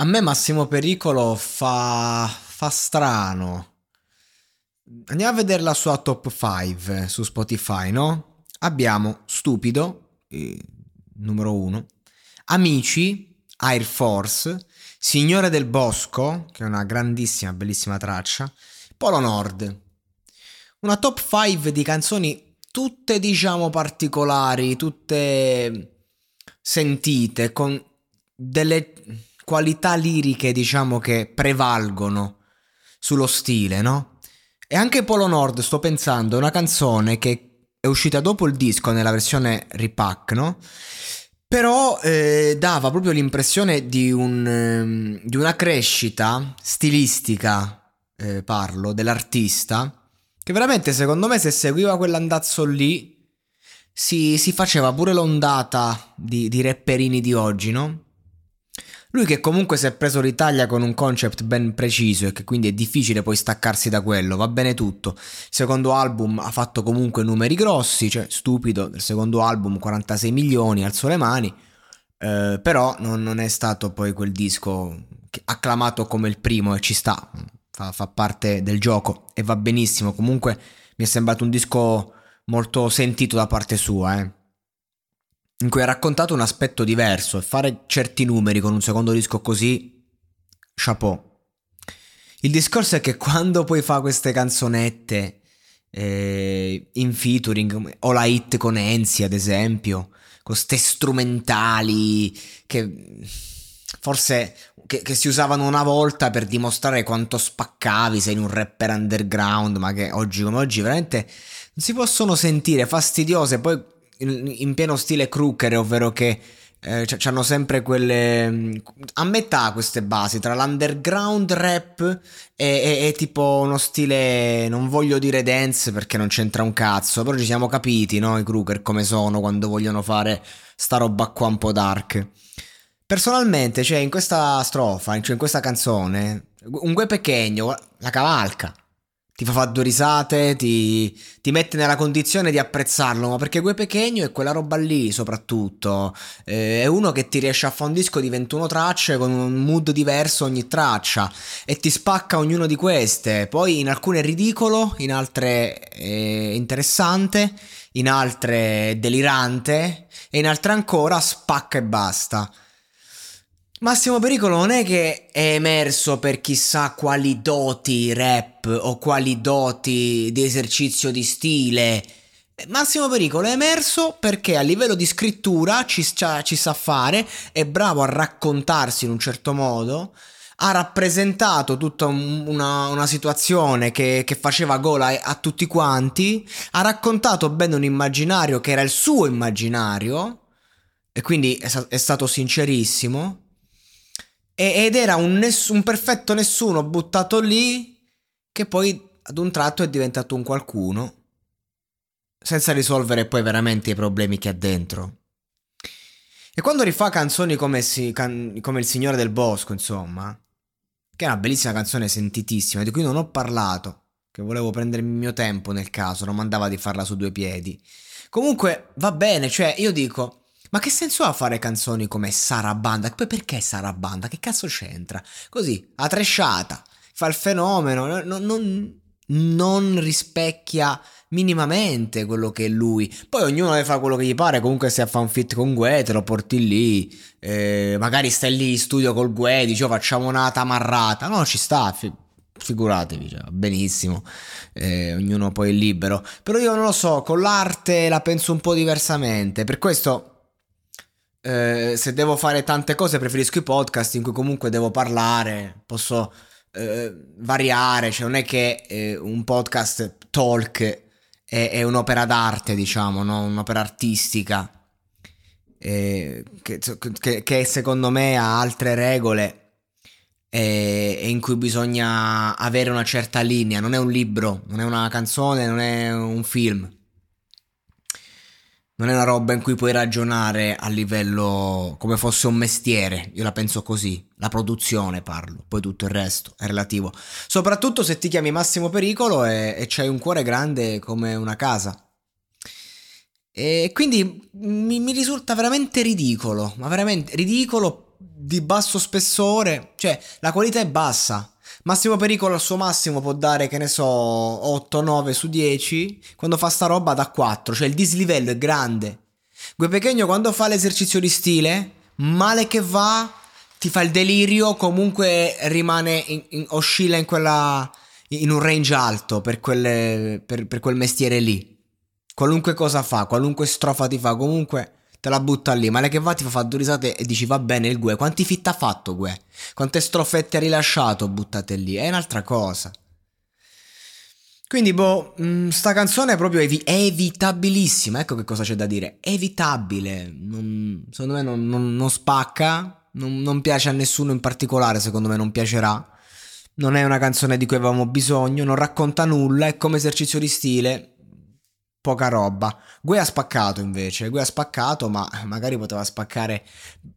A me Massimo Pericolo fa, fa strano. Andiamo a vedere la sua top 5 su Spotify, no? Abbiamo Stupido, eh, numero 1, Amici, Air Force, Signore del Bosco, che è una grandissima, bellissima traccia, Polo Nord. Una top 5 di canzoni tutte, diciamo, particolari, tutte sentite, con delle qualità liriche, diciamo, che prevalgono sullo stile, no? E anche Polo Nord, sto pensando, è una canzone che è uscita dopo il disco nella versione repack, no? Però eh, dava proprio l'impressione di, un, eh, di una crescita stilistica, eh, parlo, dell'artista, che veramente secondo me se seguiva quell'andazzo lì si, si faceva pure l'ondata di, di rapperini di oggi, no? Lui che comunque si è preso l'Italia con un concept ben preciso e che quindi è difficile poi staccarsi da quello, va bene tutto. Il secondo album ha fatto comunque numeri grossi, cioè stupido, il secondo album 46 milioni, alzo le mani, eh, però non, non, è stato poi quel disco acclamato come il primo e ci sta, fa, fa parte del gioco e va benissimo. Comunque mi è sembrato un disco molto sentito da parte sua, eh in cui ha raccontato un aspetto diverso e fare certi numeri con un secondo disco così, chapeau. Il discorso è che quando poi fa queste canzonette eh, in featuring, o la hit con Enzi ad esempio, con queste strumentali che forse che, che, si usavano una volta per dimostrare quanto spaccavi, sei in un rapper underground, ma che oggi come oggi veramente non si possono sentire fastidiose, poi in, pieno stile Crooker, ovvero che eh, hanno sempre quelle a metà queste basi tra l'underground rap e, e, e, tipo uno stile non voglio dire dance perché non c'entra un cazzo però ci siamo capiti no i Crooker come sono quando vogliono fare sta roba qua un po' dark. Personalmente cioè in questa strofa cioè in questa canzone un gue pequeño la cavalca ti fa fare due risate, ti, ti, mette nella condizione di apprezzarlo, ma perché Gue Pechegno è quella roba lì soprattutto, eh, è uno che ti riesce a fare un disco di 21 tracce con un mood diverso ogni traccia e ti spacca ognuno di queste, poi in alcune è ridicolo, in altre è interessante, in altre è delirante e in altre ancora spacca e basta. Massimo Pericolo non è che è emerso per chissà quali doti rap o quali doti di esercizio di stile. Massimo Pericolo è emerso perché a livello di scrittura ci, ci sa fare, è bravo a raccontarsi in un certo modo, ha rappresentato tutta una, una situazione che, che, faceva gola a, tutti quanti, ha raccontato bene un immaginario che era il suo immaginario, e quindi è, è stato sincerissimo ed era un, ness- un perfetto nessuno buttato lì che poi ad un tratto è diventato un qualcuno senza risolvere poi veramente i problemi che ha dentro. E quando rifà canzoni come, si, can, come Il Signore del Bosco, insomma, che è una bellissima canzone sentitissima, di cui non ho parlato, che volevo prendermi il mio tempo nel caso, non mandava di farla su due piedi. Comunque va bene, cioè io dico, ma che senso ha fare canzoni come Sarabanda? Poi perché Sarabanda? Che cazzo c'entra? Così, a tresciata. fa il fenomeno, non, non, non rispecchia minimamente quello che è lui. Poi ognuno deve fare quello che gli pare. Comunque, se fa un fit con Gue, te lo porti lì. Eh, magari stai lì in studio col Gue, dici, oh, facciamo una tamarrata. No, ci sta. Fi- figuratevi, cioè, benissimo. Eh, ognuno poi è libero. Però io non lo so, con l'arte la penso un po' diversamente. Per questo. Eh, se devo fare tante cose preferisco i podcast in cui comunque devo parlare, posso eh, variare, cioè non è che eh, un podcast talk è, è un'opera d'arte, diciamo, no? un'opera artistica. Eh, che, che, che, secondo me ha altre regole e, e, in cui bisogna avere una certa linea. Non è un libro, non è una canzone, non è un film non è una roba in cui puoi ragionare a livello come fosse un mestiere, io la penso così, la produzione parlo, poi tutto il resto è relativo. Soprattutto se ti chiami Massimo Pericolo e, e c'hai un cuore grande come una casa. E quindi mi, mi risulta veramente ridicolo, ma veramente ridicolo di basso spessore, cioè la qualità è bassa, Massimo Pericolo al suo massimo può dare, che ne so, 8, 9 su 10. Quando fa sta roba da 4, cioè il dislivello è grande. Gue Pechegno quando fa l'esercizio di stile, male che va, ti fa il delirio, comunque rimane, in, in, oscilla in quella, in un range alto per, quelle, per, per quel mestiere lì. Qualunque cosa fa, qualunque strofa ti fa, comunque te la butta lì. Male che va, ti fa due risate e dici va bene il Gue. Quanti fit ha fatto Gue? Quante strofette ha rilasciato buttate lì? È un'altra cosa. Quindi, boh, mh, mm, sta canzone è proprio evi- evitabilissima. Ecco che cosa c'è da dire. Evitabile. Non, secondo me non, non, non spacca. Non piace a nessuno in particolare. Secondo me non piacerà. Non è una canzone di cui avevamo bisogno. Non racconta nulla. È come esercizio di stile poca roba. Gue ha spaccato invece, Gue ha spaccato, ma magari poteva spaccare.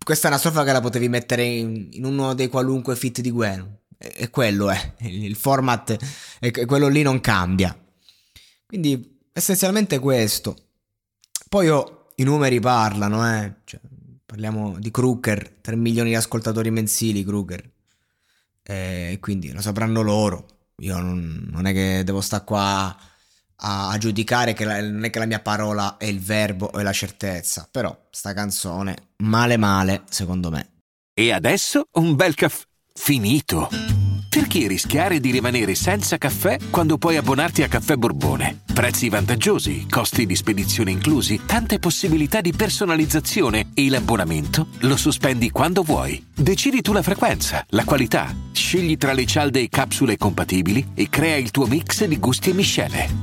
Questa è una strofa che la potevi mettere in, in uno dei qualunque fit di Gue. E, e quello è, il format è, quello lì non cambia. Quindi essenzialmente questo. Poi oh, i numeri parlano, eh. Cioè, parliamo di Kruger, 3 milioni di ascoltatori mensili, Kruger. E eh, quindi lo sapranno loro. Io non, non è che devo stare qua a, a giudicare che la, non è che la mia parola è il verbo o è la certezza, però sta canzone male male secondo me. E adesso un bel caffè finito. Perché rischiare di rimanere senza caffè quando puoi abbonarti a Caffè Borbone? Prezzi vantaggiosi, costi di spedizione inclusi, tante possibilità di personalizzazione e l'abbonamento lo sospendi quando vuoi. Decidi tu la frequenza, la qualità, scegli tra le cialde e capsule compatibili e crea il tuo mix di gusti e miscele.